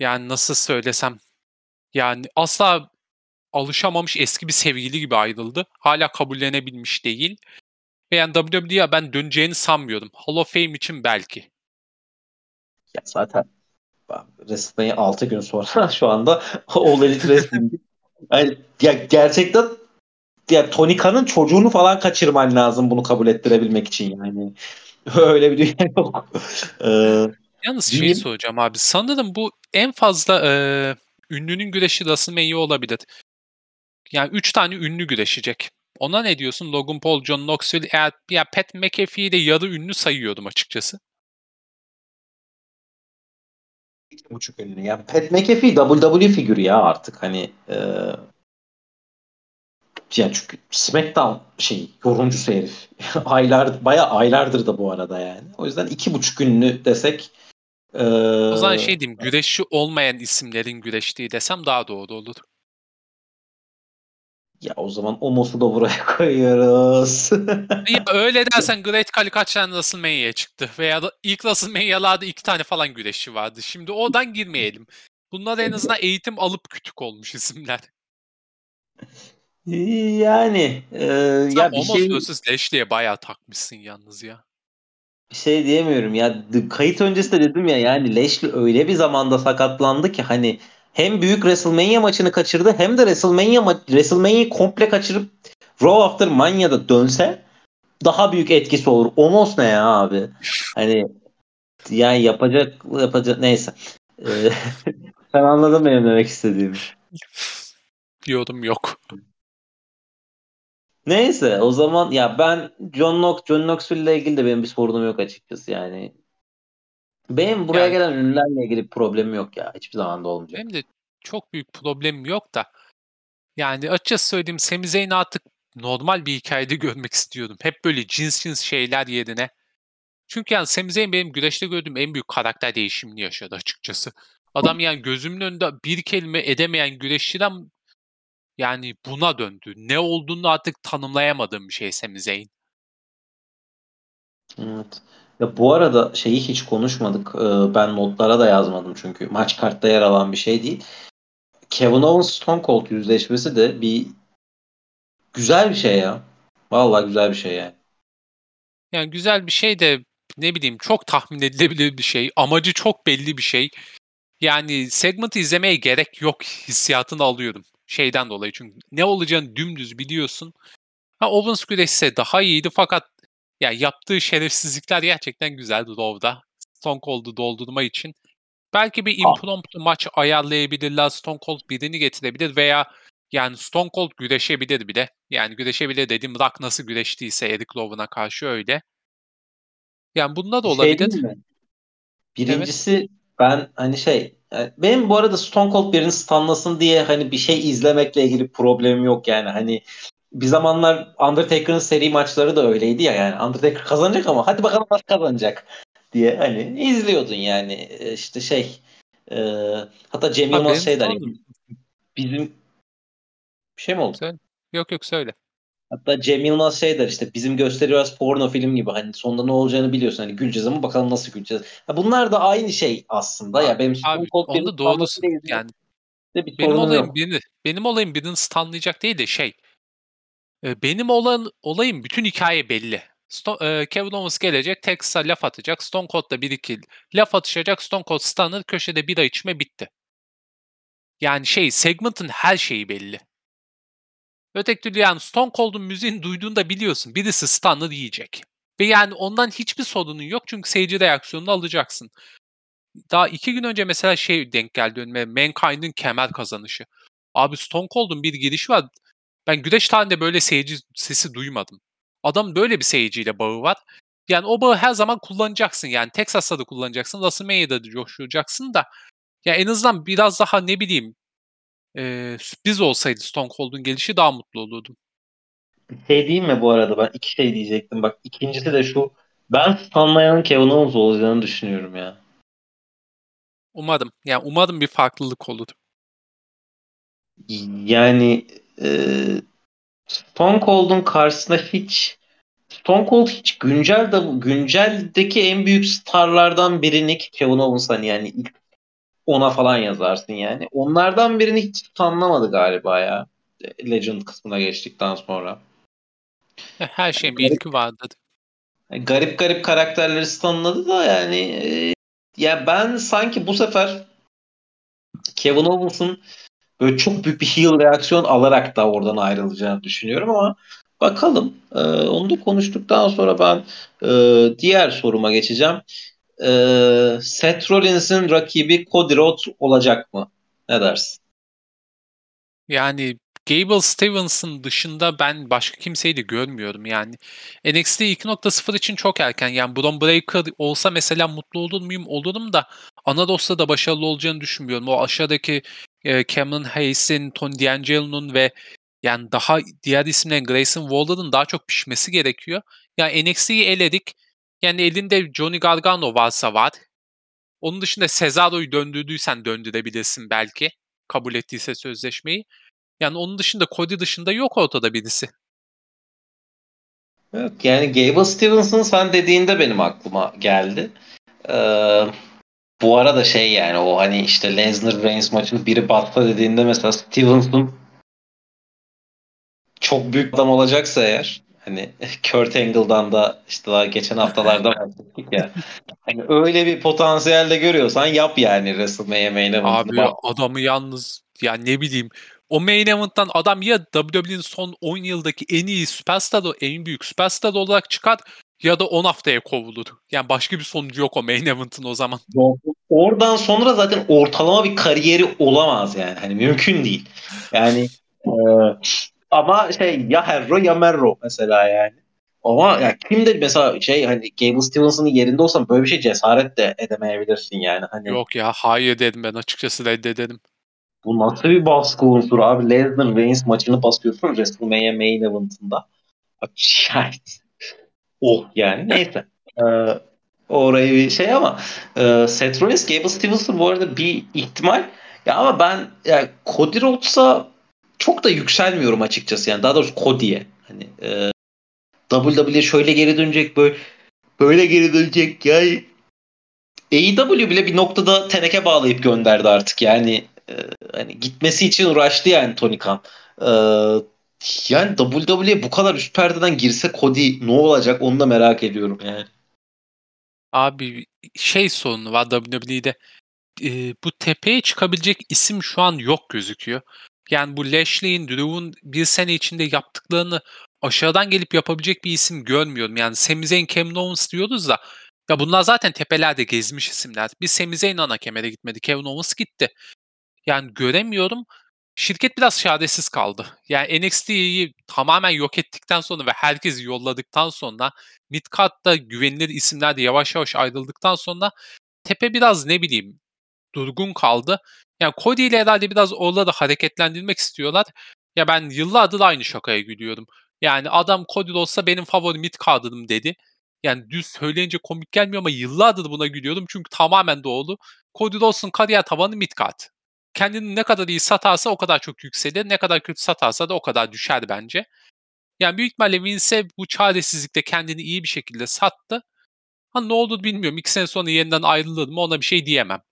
yani nasıl söylesem yani asla alışamamış eski bir sevgili gibi ayrıldı. Hala kabullenebilmiş değil. Ve yani WWE'ye ben döneceğini sanmıyorum. Hall of Fame için belki. Ya zaten WrestleMania 6 gün sonra *laughs* şu anda *laughs* All Elite Wrestling Yani, ya gerçekten ya Tony Khan'ın çocuğunu falan kaçırman lazım bunu kabul ettirebilmek için yani. *laughs* Öyle bir dünya yok. Ee, Yalnız şey soracağım abi. Sanırım bu en fazla e, ünlünün güreşi WrestleMania olabilir. Yani 3 tane ünlü güreşecek. Ona ne diyorsun? Logan Paul, John Knoxville. Eğer, ya Pat McAfee'yi de yarı ünlü sayıyordum açıkçası. buçuk ünlü. Ya Pat McAfee WWE figürü ya artık hani e, ya çünkü SmackDown şey yorumcusu herif. *laughs* Aylar baya aylardır da bu arada yani. O yüzden iki buçuk ünlü desek e, O zaman şey diyeyim, güreşçi olmayan isimlerin güreştiği desem daha doğru olur. Ya o zaman Omos'u da buraya *laughs* koyuyoruz. Ya öyle dersen Great Khali kaç tane WrestleMania'ya çıktı? Veya da ilk WrestleMania'larda iki tane falan güreşçi vardı. Şimdi oradan girmeyelim. Bunlar en azından eğitim alıp kütük olmuş isimler. yani e, Sen ya bir şey vs. Lashley'e bayağı takmışsın yalnız ya. bir şey diyemiyorum ya kayıt öncesi de dedim ya yani Lashley öyle bir zamanda sakatlandı ki hani hem büyük WrestleMania maçını kaçırdı hem de WrestleMania ma- WrestleMania'yı komple kaçırıp Raw After Mania'da dönse daha büyük etkisi olur. Omos ne ya abi? Hani yani yapacak yapacak neyse. Ee, *laughs* sen anladın benim demek istediğimi. Yorum yok. Neyse o zaman ya ben John Knox, John Knoxville ile ilgili de benim bir sorunum yok açıkçası yani. Benim buraya Yani- gelen ünlülerle ilgili problemim yok ya. Hiçbir zaman da olmayacak. Benim de çok büyük problemim yok da. Yani açıkçası söyleyeyim Sami Zayn'i artık normal bir hikayede *laughs* görmek istiyordum. Hep böyle cins cins şeyler yerine. Çünkü yani Sami Zayn benim güreşte gördüğüm en büyük karakter değişimini yaşadı açıkçası. Adam yani gözümün önünde bir kelime edemeyen güreşçiden yani buna döndü. Ne olduğunu artık tanımlayamadığım bir şey Sami Zayn. Evet. Ya bu arada şeyi hiç konuşmadık. Ee, ben notlara da yazmadım çünkü maç kartta yer alan bir şey değil. Kevin Owens Stone Cold yüzleşmesi de bir güzel bir şey ya. Vallahi güzel bir şey yani. Yani güzel bir şey de ne bileyim çok tahmin edilebilir bir şey. Amacı çok belli bir şey. Yani segment'ı izlemeye gerek yok hissiyatını alıyorum. Şeyden dolayı çünkü ne olacağını dümdüz biliyorsun. Ha Owens güreşse daha iyiydi fakat ya yaptığı şerefsizlikler gerçekten güzeldi Raw'da. Stone Cold'u doldurma için. Belki bir impromptu maç ayarlayabilirler. Stone Cold birini getirebilir veya yani Stone Cold güreşebilir bile. Yani güreşebilir dediğim Rock nasıl güreştiyse Eric Rowan'a karşı öyle. Yani bunda da şey olabilir. mi? Birincisi ben hani şey yani benim bu arada Stone Cold birini stunlasın diye hani bir şey izlemekle ilgili problemim yok yani hani bir zamanlar Undertaker'ın seri maçları da öyleydi ya yani Undertaker kazanacak ama hadi bakalım nasıl kazanacak diye hani izliyordun yani E, işte şey e, hatta Cem Yılmaz şey der bizim bir şey mi oldu? Söyle. Yok yok söyle. Hatta Cem Yılmaz şey der işte bizim gösteriyoruz porno film gibi hani sonunda ne olacağını biliyorsun hani güleceğiz ama bakalım nasıl güleceğiz. Ha, bunlar da aynı şey aslında ya benim Abi onda doğrusun. Yani bir benim olayım yok. benim olayım birini stunlayacak değil de şey. Benim olan olayım bütün hikaye belli. Sto- e, Kevin Owens gelecek, Texas'a laf atacak. Stone Cold'da bir iki laf atışacak. Stone Cold stunner, köşede bira içme bitti. Yani şey, segment'ın her şeyi belli. Öteki türlü yani Stone Cold'un müziğini duyduğunda biliyorsun. Birisi stunner yiyecek. Ve yani ondan hiçbir sorunun yok çünkü seyirci reaksiyonunu alacaksın. Daha iki gün önce mesela şey denk geldi önüme. Mankind'in kemer kazanışı. Abi Stone Cold'un bir girişi var. Ben güreş tarihinde böyle seyirci sesi duymadım. Adam böyle bir seyirciyle bağı var. Yani o bağı her zaman kullanacaksın. Yani Texas'ta da kullanacaksın. WrestleMania'da da coşturacaksın da. Ya en azından biraz daha ne bileyim e, sürpriz olsaydı Stone Cold'un gelişi daha mutlu olurdum. Şey diyeyim mi bu arada ben iki şey diyecektim bak ikincisi de şu ben stunlayanın Kevin Owens olacağını düşünüyorum ya. Umarım. Yani umarım bir farklılık olur. Yani e, Stone Cold'un karşısında hiç Stone Cold hiç güncel de günceldeki en büyük starlardan birini ki Kevin Owens hani yani ilk ona falan yazarsın yani. Onlardan birini hiç tanımlamadı galiba ya. Legend kısmına geçtikten sonra. Her şeyin bir ilki vardır. Yani garip garip karakterleri stunladı da yani e, ya ben sanki bu sefer Kevin Owens'ın böyle çok büyük bir heel reaksiyon alarak da oradan ayrılacağını düşünüyorum ama bakalım. Ee, onu da konuştuktan sonra ben e, diğer soruma geçeceğim. Ee, Seth Rollins'in rakibi Cody Rhodes olacak mı? Ne dersin? Yani Gable Stevenson dışında ben başka kimseyi de görmüyorum yani. NXT 2.0 için çok erken. Yani Bron Breaker olsa mesela mutlu olur muyum? Olurum da ana dostta da başarılı olacağını düşünmüyorum. O aşağıdaki e, Cameron Hayes'in, Tony D'Angelo'nun ve yani daha diğer isimlerin Grayson Waller'ın daha çok pişmesi gerekiyor. Ya yani NXT'yi eledik. Yani elinde Johnny Gargano varsa var. Onun dışında Cesaro'yu döndürdüysen döndürebilirsin belki. Kabul ettiyse sözleşmeyi. Yani onun dışında Cody dışında yok ortada birisi. Evet, yani Gable Stevenson sen dediğinde benim aklıma geldi. Ee, bu arada şey yani o hani işte Lesnar Reigns maçını biri batta dediğinde mesela Stevenson çok büyük adam olacaksa eğer hani *laughs* Kurt Angle'dan da işte daha geçen haftalarda *laughs* bahsettik ya. Hani öyle bir potansiyel de görüyorsan yap yani WrestleMania main Abi adamı yalnız ya ne bileyim o main event'tan adam ya WWE'nin son 10 yıldaki en iyi süperstar, en büyük süperstar olarak çıkar ya da 10 haftaya kovulur. Yani başka bir sonucu yok o main event'ın o zaman. Oradan sonra zaten ortalama bir kariyeri olamaz yani. Hani mümkün değil. Yani e, ama şey ya Herro ya Merro mesela yani. Ama ya kim de mesela şey hani Gable Stevenson'ın yerinde olsam böyle bir şey cesaret de edemeyebilirsin yani. Hani, Yok ya hayır dedim ben açıkçası reddederim. Bu nasıl bir baskı unsuru abi? Lesnar Reigns maçını basıyorsun WrestleMania main event'ında. Şahit. Oh yani neyse. Ee, orayı bir şey ama e, Seth Rollins, Gable Stevenson bu arada bir ihtimal. Ya ama ben yani Cody Rhodes'a çok da yükselmiyorum açıkçası. Yani daha doğrusu Cody'ye. Hani e, WWE şöyle geri dönecek böyle böyle geri dönecek ya. AEW bile bir noktada teneke bağlayıp gönderdi artık. Yani e, hani gitmesi için uğraştı yani Tony Khan. E, yani WWE bu kadar üst perdeden girse Cody ne olacak onu da merak ediyorum yani. Abi şey sorunu var WWE'de. E, bu tepeye çıkabilecek isim şu an yok gözüküyor. Yani bu Lashley'in, Drew'un bir sene içinde yaptıklarını aşağıdan gelip yapabilecek bir isim görmüyorum. Yani Sami Zayn, Kevin Owens diyoruz da ya bunlar zaten tepelerde gezmiş isimler. Bir Sami Zayn ana kemere gitmedi. Kevin Owens gitti. Yani göremiyorum. Şirket biraz çaresiz kaldı. Yani NXT'yi tamamen yok ettikten sonra ve herkesi yolladıktan sonra Midcard'da güvenilir isimler de yavaş yavaş ayrıldıktan sonra tepe biraz ne bileyim durgun kaldı. Yani Cody ile herhalde biraz orada da hareketlendirmek istiyorlar. Ya ben yıllardır aynı şakaya gülüyorum. Yani adam Cody olsa benim favori midcard'ım dedi. Yani düz söyleyince komik gelmiyor ama yıllardır buna gülüyorum çünkü tamamen doğru. Cody Rhodes'un kariyer tabanı midcard kendini ne kadar iyi satarsa o kadar çok yükselir. Ne kadar kötü satarsa da o kadar düşer bence. Yani büyük ihtimalle Vince bu çaresizlikte kendini iyi bir şekilde sattı. Ha ne oldu bilmiyorum. İki sene sonra yeniden ayrılır mı ona bir şey diyemem.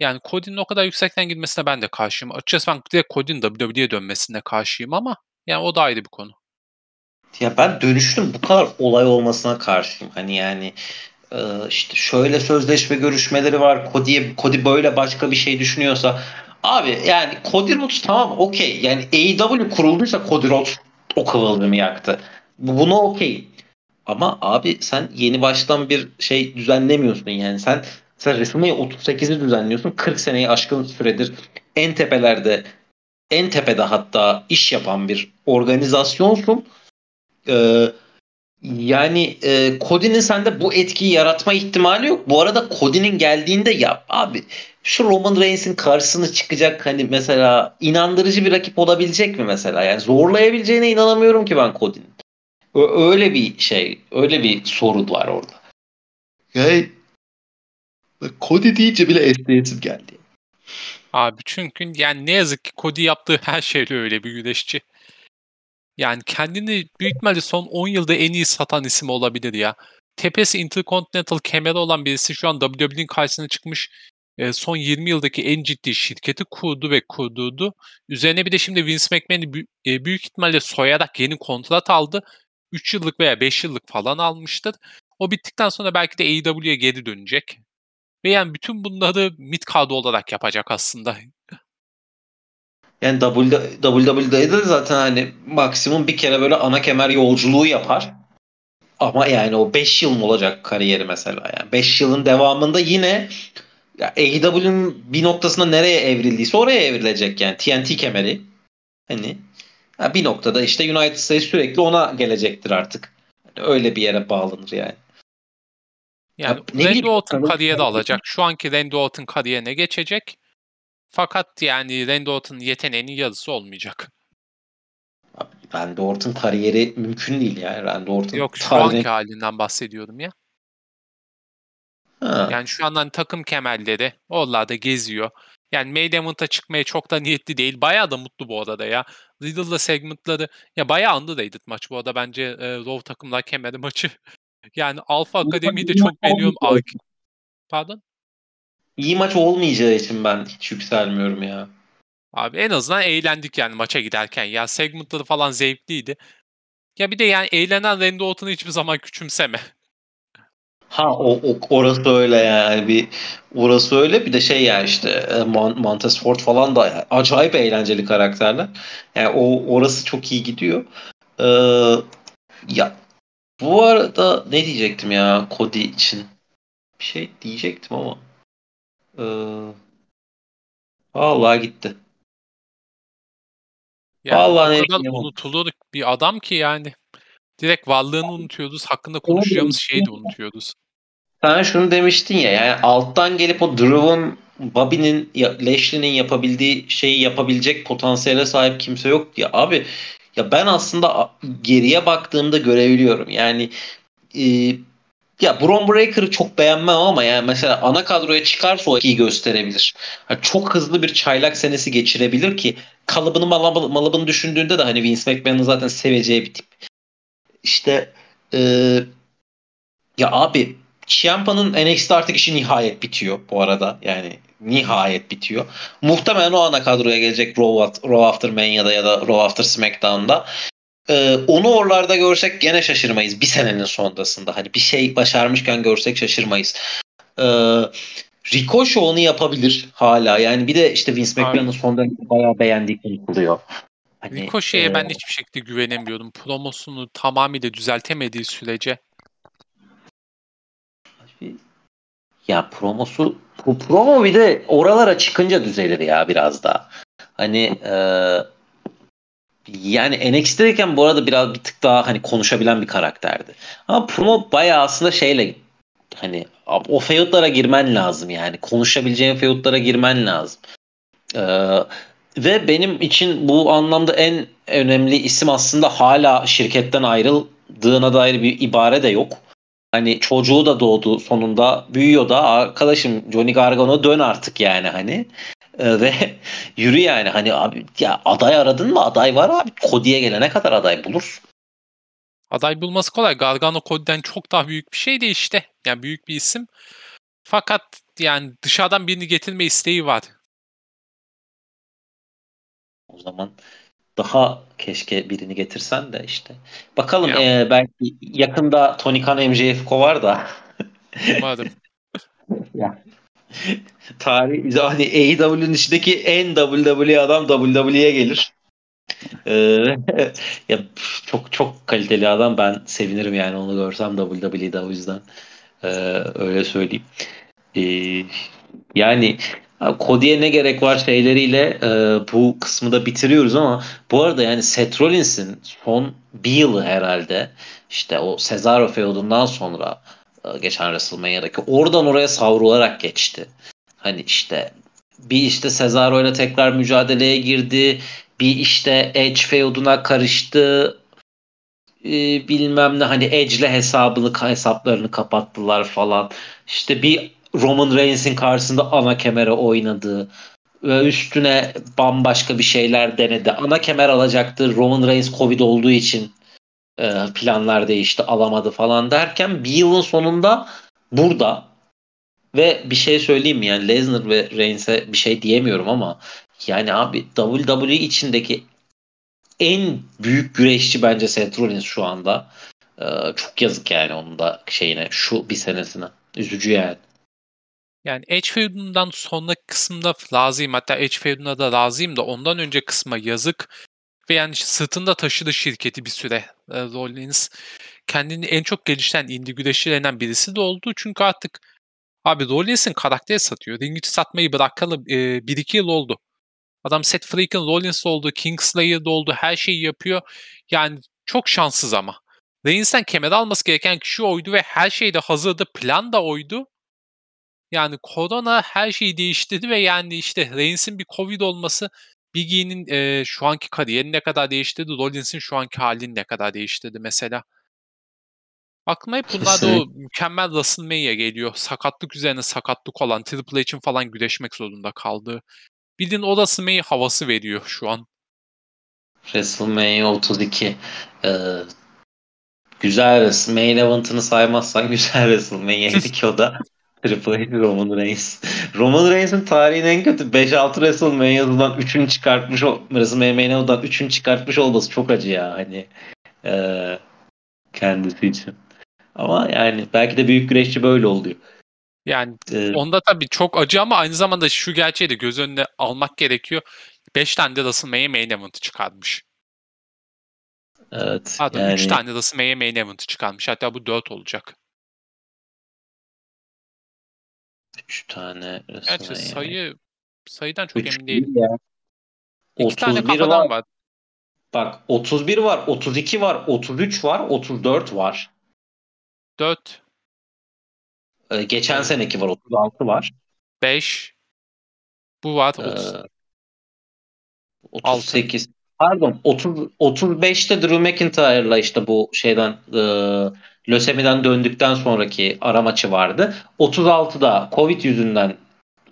Yani Cody'nin o kadar yüksekten gitmesine ben de karşıyım. Açıkçası ben direkt Cody'nin WWE'ye dönmesine karşıyım ama yani o da ayrı bir konu. Ya ben dönüştüm bu kadar olay olmasına karşıyım. Hani yani işte şöyle sözleşme görüşmeleri var. Cody, Cody böyle başka bir şey düşünüyorsa abi yani Cody Rhodes tamam okey. Yani AEW kurulduysa Cody Rhodes o kıvılcımı yaktı. Buna okey. Ama abi sen yeni baştan bir şey düzenlemiyorsun yani. Sen sen WrestleMania 38'i düzenliyorsun. 40 seneyi aşkın süredir en tepelerde en tepede hatta iş yapan bir organizasyonsun. Ee, yani e, Cody'nin sende bu etkiyi yaratma ihtimali yok. Bu arada Cody'nin geldiğinde ya abi şu Roman Reigns'in karşısına çıkacak hani mesela inandırıcı bir rakip olabilecek mi mesela? Yani zorlayabileceğine inanamıyorum ki ben Cody'nin. Öyle bir şey, öyle bir sorun var orada. Yani Cody deyince bile esneyesim geldi. Abi çünkü yani ne yazık ki Cody yaptığı her şeyle öyle bir güreşçi. Yani kendini büyük ihtimalle son 10 yılda en iyi satan isim olabilir ya. Tepesi Intercontinental kemeri olan birisi şu an WWE'nin karşısına çıkmış e, son 20 yıldaki en ciddi şirketi kurdu ve kurdurdu. Üzerine bir de şimdi Vince McMahon'i e, büyük ihtimalle soyarak yeni kontrat aldı. 3 yıllık veya 5 yıllık falan almıştır. O bittikten sonra belki de AEW'ye geri dönecek. Ve yani bütün bunları mid card olarak yapacak aslında. Yani WWE'de de zaten hani maksimum bir kere böyle ana kemer yolculuğu yapar. Ama yani o 5 yıl mı olacak kariyeri mesela yani 5 yılın devamında yine ya AEW'nin bir noktasında nereye evrildiyse oraya evrilecek yani TNT kemeri. Hani ya bir noktada işte United States sürekli ona gelecektir artık. Yani öyle bir yere bağlanır yani. Yani ya, Randy Orton kariyeri alacak. Şu anki Randy Orton kariyerine geçecek. Fakat yani Randy Orton'un yeteneğinin yarısı olmayacak. Abi, Randy Orton kariyeri mümkün değil ya. Randy Orton Yok şu tarihine... anki halinden bahsediyorum ya. Ha. Yani şu andan takım kemerleri oralarda geziyor. Yani main event'a çıkmaya çok da niyetli değil. Bayağı da mutlu bu arada ya. Riddle'la segmentları ya bayağı underrated maç bu arada bence e, Raw takımlar kemeri maçı. *laughs* Yani Alpha Akademi'yi de çok beğeniyorum. Pardon? İyi maç olmayacağı için ben hiç yükselmiyorum ya. Abi en azından eğlendik yani maça giderken. Ya segmentları falan zevkliydi. Ya bir de yani eğlenen Randy Orton'u hiçbir zaman küçümseme. Ha o, o orası öyle yani bir orası öyle bir de şey yani işte e, Montez Ford falan da yani acayip eğlenceli karakterler. Yani o orası çok iyi gidiyor. Ee, ya bu arada ne diyecektim ya Cody için? Bir şey diyecektim ama. Ee, vallahi gitti. Yani vallahi o kadar unutulur bir adam ki yani. Direkt varlığını unutuyoruz. Hakkında konuşacağımız şeyi de unutuyoruz. Sen şunu demiştin ya yani alttan gelip o Drew'un Bobby'nin Lashley'nin yapabildiği şeyi yapabilecek potansiyele sahip kimse yok ya abi ya ben aslında geriye baktığımda görebiliyorum. Yani e, ya Braun Breaker'ı çok beğenmem ama yani mesela ana kadroya çıkarsa o iyi gösterebilir. Yani çok hızlı bir çaylak senesi geçirebilir ki kalıbını malabını düşündüğünde de hani Vince McMahon'ın zaten seveceği bir tip. İşte e, ya abi Ciampa'nın NXT artık işi nihayet bitiyor bu arada. Yani nihayet bitiyor. Muhtemelen o ana kadroya gelecek Raw, Raw After Mania'da ya da Raw After SmackDown'da. Ee, onu oralarda görsek gene şaşırmayız. Bir senenin sonrasında. Hani bir şey başarmışken görsek şaşırmayız. Ee, Ricochet onu yapabilir hala. Yani bir de işte Vince McMahon'ın son dönemde bayağı beğendiği konuşuluyor. Hani, Ricochet'e e, ben hiçbir şekilde güvenemiyorum. Promosunu tamamıyla düzeltemediği sürece ya promosu bu promo bir de oralara çıkınca düzelir ya biraz daha. Hani e, yani NXT'deyken bu arada biraz bir tık daha hani konuşabilen bir karakterdi. Ama promo bayağı aslında şeyle hani o feudlara girmen lazım yani. Konuşabileceğin feudlara girmen lazım. Ee, ve benim için bu anlamda en önemli isim aslında hala şirketten ayrıldığına dair bir ibare de yok. Hani çocuğu da doğdu sonunda. Büyüyor da arkadaşım Johnny Gargano dön artık yani hani. Ee, ve *laughs* yürü yani hani abi ya aday aradın mı? Aday var abi. Cody'ye gelene kadar aday bulursun. Aday bulması kolay. Gargano Cody'den çok daha büyük bir şey de işte. Yani büyük bir isim. Fakat yani dışarıdan birini getirme isteği var. O zaman daha keşke birini getirsen de işte. Bakalım e, belki yakında Tony Khan MJF kovar da. Umarım. *laughs* ya. *laughs* Tarih hani AEW'nin içindeki en WWE adam WWE'ye gelir. Ee, *laughs* ya çok çok kaliteli adam ben sevinirim yani onu görsem WWE'de o yüzden ee, öyle söyleyeyim. Ee, yani Cody'ye ne gerek var şeyleriyle e, bu kısmı da bitiriyoruz ama bu arada yani Seth Rollins'in son bir yılı herhalde işte o Cesaro feudundan sonra geçen WrestleMania'daki oradan oraya savrularak geçti. Hani işte bir işte Cesaro ile tekrar mücadeleye girdi. Bir işte Edge feuduna karıştı. Ee, bilmem ne hani Edge'le hesabını hesaplarını kapattılar falan. İşte bir Roman Reigns'in karşısında ana kemere oynadı ve üstüne bambaşka bir şeyler denedi. Ana kemer alacaktı. Roman Reigns Covid olduğu için e, planlar değişti alamadı falan derken bir yılın sonunda burada ve bir şey söyleyeyim mi yani Lesnar ve Reigns'e bir şey diyemiyorum ama yani abi WWE içindeki en büyük güreşçi bence Seth Rollins şu anda. Ee, çok yazık yani onun da şeyine şu bir senesine. Üzücü yani. Yani Edge feud'undan sonraki kısımda razıyım. Hatta Edge feud'una da razıyım da ondan önce kısma yazık. Ve yani sırtında taşıdı şirketi bir süre e, Rollins. Kendini en çok geliştiren indie güreşçilerinden birisi de oldu. Çünkü artık abi Rollins'in karakteri satıyor. Ring içi satmayı bırakalı e, 1-2 yıl oldu. Adam Seth Freakin Rollins oldu, Kingslayer'da oldu, her şeyi yapıyor. Yani çok şanssız ama. Reigns'ten kemer alması gereken kişi oydu ve her şey de hazırdı. Plan da oydu. Yani korona her şeyi değiştirdi ve yani işte Reigns'in bir Covid olması Big E'nin e, şu anki kariyerini ne kadar değiştirdi, Rollins'in şu anki halini ne kadar değiştirdi mesela. Aklıma hep bunlar da o mükemmel WrestleMania geliyor. Sakatlık üzerine sakatlık olan Triple H'in falan güreşmek zorunda kaldığı. Bildiğin o WrestleMania havası veriyor şu an. WrestleMania 32. Ee, güzel main event'ını saymazsan *laughs* güzel WrestleMania'ydı *laughs* ki o da Triple H Roman Reigns. *laughs* Roman Reigns'in tarihin en kötü 5-6 WrestleMania'dan 3'ünü çıkartmış WrestleMania'dan 3'ünü çıkartmış olması çok acı ya hani e, kendisi için. Ama yani belki de büyük güreşçi böyle oluyor. Yani ee, onda tabii çok acı ama aynı zamanda şu gerçeği de göz önüne almak gerekiyor. 5 tane de WrestleMania main event'ı çıkarmış. Evet. Pardon yani... 3 tane WrestleMania main event'ı çıkarmış. Hatta bu 4 olacak. 3 tane Gerçi sayı sayıdan çok emin değilim. Ya. 2 tane kafadan var. var. Bak 31 var, 32 var, 33 var, 34 var. 4. Ee, geçen evet. seneki var 36 var. 5. Bu var 30. Ee, 38. 6. Pardon 30 35'te Drew McIntyre'la işte bu şeyden e, lösemiden döndükten sonraki ara maçı vardı. 36'da Covid yüzünden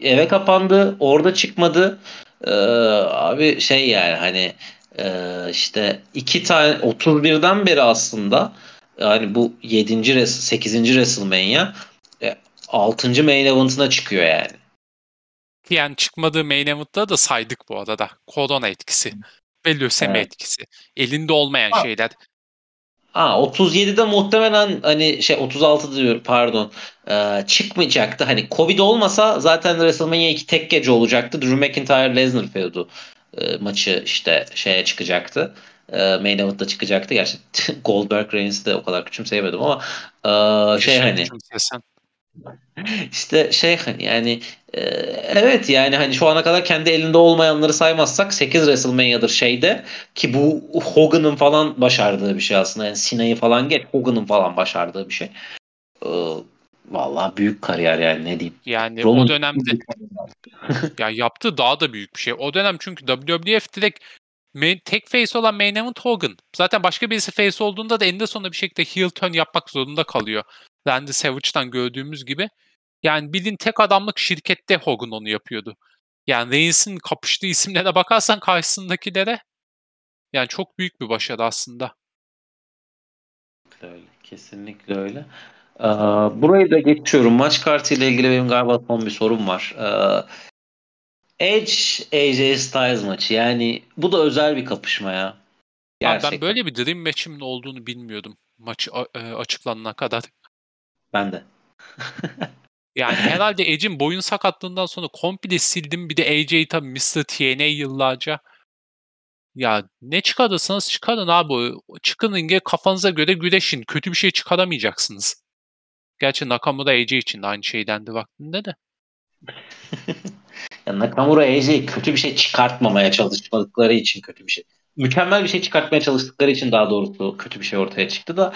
eve kapandı. Orada çıkmadı. Ee, abi şey yani hani e, işte iki tane 31'den beri aslında yani bu 7. 8. WrestleMania 6. main event'ına çıkıyor yani. Yani çıkmadığı main event'ta da saydık bu arada. Korona etkisi ve lösemi evet. etkisi. Elinde olmayan ha. şeyler. Ha 37'de muhtemelen hani şey 36 diyor pardon e, çıkmayacaktı. Hani Covid olmasa zaten WrestleMania 2 tek gece olacaktı. Drew McIntyre Lesnar feudu e, maçı işte şeye çıkacaktı. E, main event'ta çıkacaktı. Gerçi *laughs* Goldberg Reigns'i de o kadar küçümseyemedim ama e, şey hani işte şey hani yani e, evet yani hani şu ana kadar kendi elinde olmayanları saymazsak 8 WrestleMania'dır şeyde ki bu Hogan'ın falan başardığı bir şey aslında. Yani Sina'yı falan geç Hogan'ın falan başardığı bir şey. E, vallahi büyük kariyer yani ne diyeyim. Yani Roman o dönemde ya yaptığı daha da büyük bir şey. O dönem çünkü WWF direkt tek face olan main event Hogan. Zaten başka birisi face olduğunda da eninde sonunda bir şekilde heel turn yapmak zorunda kalıyor. Randy Savage'dan gördüğümüz gibi. Yani bildiğin tek adamlık şirkette Hogan onu yapıyordu. Yani Reigns'in kapıştığı isimlere bakarsan karşısındakilere yani çok büyük bir başarı aslında. Öyle, kesinlikle öyle. Ee, burayı da geçiyorum. Maç kartı ile ilgili benim galiba son bir sorum var. Ee, Edge AJ Styles maçı. Yani bu da özel bir kapışma ya. Gerçekten. Abi ben böyle bir dream match'imin olduğunu bilmiyordum maçı e, açıklanana kadar. Ben de. *laughs* yani herhalde Edge'in boyun sakatlığından sonra komple sildim. Bir de AJ tabii Mr. TNA yıllarca. Ya ne çıkarırsanız çıkarın abi. Çıkın ringe kafanıza göre güreşin. Kötü bir şey çıkaramayacaksınız. Gerçi Nakamura AJ için de aynı şeydendi vaktinde de. Ya Nakamura AJ kötü bir şey çıkartmamaya çalışmadıkları için kötü bir şey. Mükemmel bir şey çıkartmaya çalıştıkları için daha doğrusu kötü bir şey ortaya çıktı da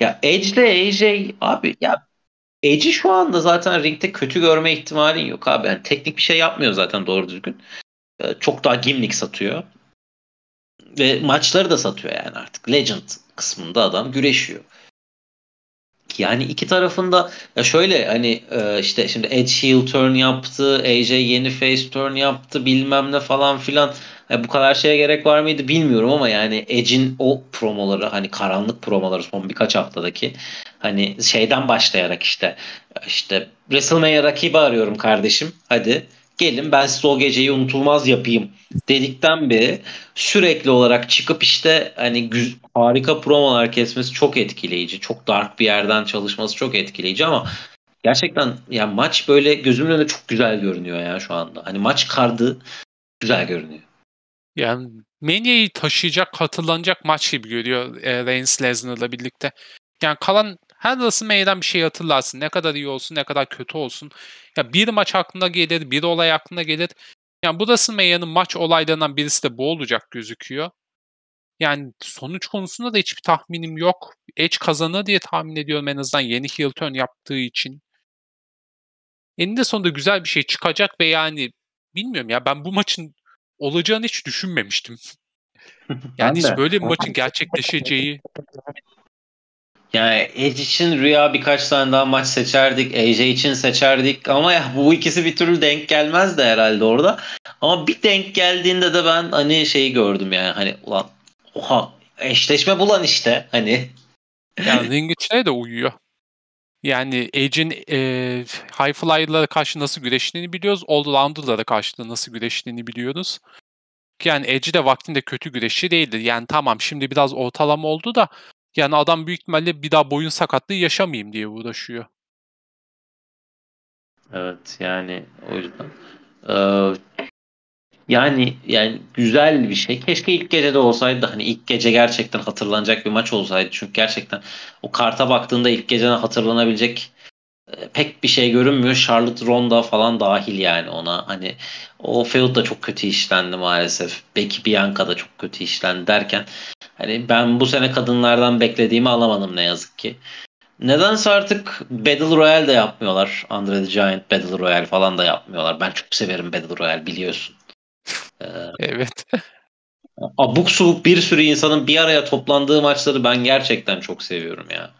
ya Edge ile AJ abi ya Edge'i şu anda zaten ringde kötü görme ihtimalin yok abi. Yani teknik bir şey yapmıyor zaten doğru düzgün. Ee, çok daha gimlik satıyor. Ve maçları da satıyor yani artık. Legend kısmında adam güreşiyor. Yani iki tarafında ya şöyle hani e, işte şimdi Edge heel turn yaptı, AJ yeni face turn yaptı bilmem ne falan filan. Yani bu kadar şeye gerek var mıydı bilmiyorum ama yani Edge'in o promoları hani karanlık promoları son birkaç haftadaki hani şeyden başlayarak işte işte WrestleMania rakibi arıyorum kardeşim hadi gelin ben size o geceyi unutulmaz yapayım dedikten beri sürekli olarak çıkıp işte hani harika promolar kesmesi çok etkileyici. Çok dark bir yerden çalışması çok etkileyici ama Gerçekten ya maç böyle gözümün önünde çok güzel görünüyor ya şu anda. Hani maç kardı güzel görünüyor. Yani Mania'yı taşıyacak, hatırlanacak maç gibi görüyor e, Reigns Lesnar'la birlikte. Yani kalan her WrestleMania'dan bir şey hatırlarsın. Ne kadar iyi olsun, ne kadar kötü olsun. Ya bir maç aklına gelir, bir olay aklına gelir. Yani bu WrestleMania'nın maç olaylarından birisi de bu olacak gözüküyor. Yani sonuç konusunda da hiçbir tahminim yok. Edge kazanır diye tahmin ediyorum en azından yeni heel turn yaptığı için. Eninde sonunda güzel bir şey çıkacak ve yani bilmiyorum ya ben bu maçın olacağını hiç düşünmemiştim. *laughs* Yani hiç böyle bir maçın gerçekleşeceği Yani Edge için Rüya birkaç tane daha maç seçerdik. AJ için seçerdik. Ama ya bu ikisi bir türlü denk gelmez de herhalde orada. Ama bir denk geldiğinde de ben hani şeyi gördüm yani. Hani ulan oha eşleşme bulan işte. Hani yani ring içine de uyuyor. Yani Edge'in e, High Flyer'lara karşı nasıl güreştiğini biliyoruz. All Rounder'lara karşı da nasıl güreştiğini biliyoruz. Yani Edge de vaktinde kötü güreşçi değildi. Yani tamam şimdi biraz ortalama oldu da yani adam büyük ihtimalle bir daha boyun sakatlığı yaşamayayım diye uğraşıyor. Evet yani o yüzden. Ee, yani yani güzel bir şey. Keşke ilk gecede olsaydı da hani ilk gece gerçekten hatırlanacak bir maç olsaydı. Çünkü gerçekten o karta baktığında ilk geceden hatırlanabilecek pek bir şey görünmüyor. Charlotte Ronda falan dahil yani ona. Hani o feud da çok kötü işlendi maalesef. Becky Bianca da çok kötü işlendi derken hani ben bu sene kadınlardan beklediğimi alamadım ne yazık ki. Nedense artık Battle Royale de yapmıyorlar. Andre the Giant Battle Royale falan da yapmıyorlar. Ben çok severim Battle Royale biliyorsun. Ee, Evet. abuk subuk bir sürü insanın bir araya toplandığı maçları ben gerçekten çok seviyorum ya.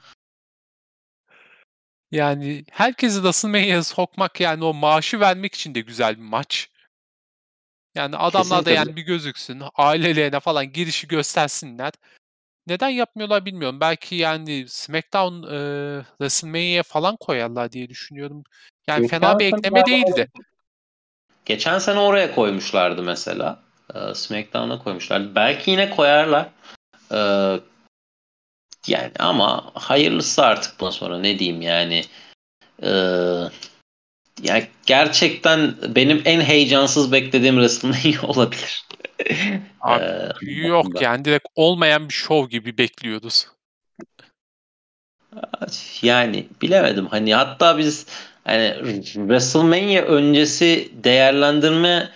Yani herkesi WrestleMania'ya sokmak yani o maaşı vermek için de güzel bir maç. Yani adamlar da Kesinlikle. yani bir gözüksün, ailelerine falan girişi göstersinler. Neden yapmıyorlar bilmiyorum. Belki yani SmackDown e, WrestleMania'ya falan koyarlar diye düşünüyorum. Yani fena bir Geçen ekleme değildi. Geçen sene oraya koymuşlardı mesela. Ee, SmackDown'a koymuşlardı. Belki yine koyarlar. Ee, yani ama hayırlısı artık bundan sonra ne diyeyim yani. Ee, yani gerçekten benim en heyecansız beklediğim WrestleMania *laughs* olabilir. Abi, Ee, Yok yani direkt olmayan bir şov gibi bekliyoruz. Yani bilemedim. Hani hatta biz hani WrestleMania öncesi değerlendirme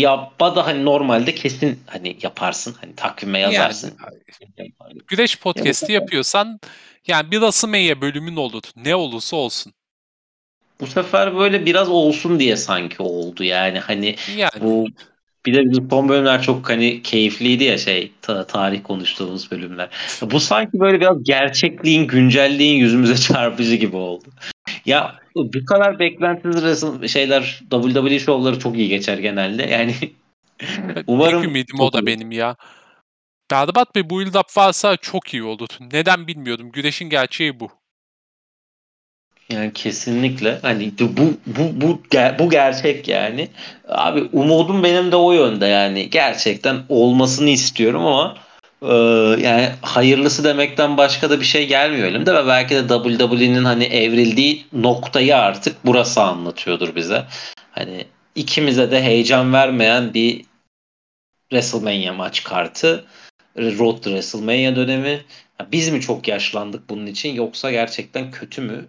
yapma da hani normalde kesin hani yaparsın. Hani takvime yazarsın. Güreş podcast'i yapıyorsan yani bir WrestleMania bölümün olur. Ne olursa olsun. Bu sefer böyle biraz olsun diye sanki oldu yani hani Yani bu bir de bizim son bölümler çok hani keyifliydi ya şey ta- tarih konuştuğumuz bölümler. Bu sanki böyle biraz gerçekliğin, güncelliğin yüzümüze *laughs* çarpıcı gibi oldu. Ya bu kadar beklentisiz resim- şeyler WWE şovları çok iyi geçer genelde. Yani umarım tek ümidim o da benim ya. Berbat bir build up varsa çok iyi olur. Neden bilmiyorum. Güreşin gerçeği bu. Yani kesinlikle hani bu bu bu bu gerçek yani. Abi umudum benim de o yönde yani. Gerçekten olmasını istiyorum ama e, yani hayırlısı demekten başka da bir şey gelmiyor elimde ve belki de WWE'nin hani evrildiği noktayı artık burası anlatıyordur bize. Hani ikimize de heyecan vermeyen bir WrestleMania maç kartı. Road to WrestleMania dönemi. Biz mi çok yaşlandık bunun için yoksa gerçekten kötü mü?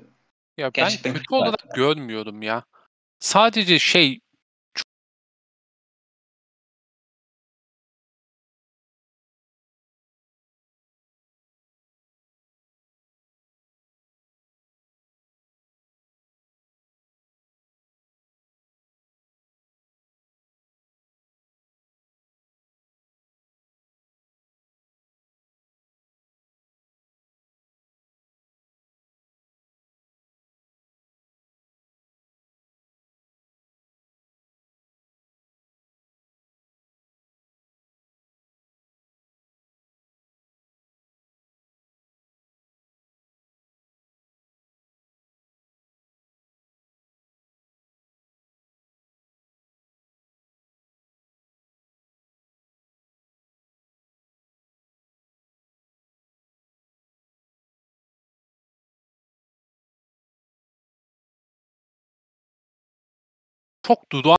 Ya ben Gerçekten kötü kötü olarak görmüyorum ya. Sadece şey çok durağan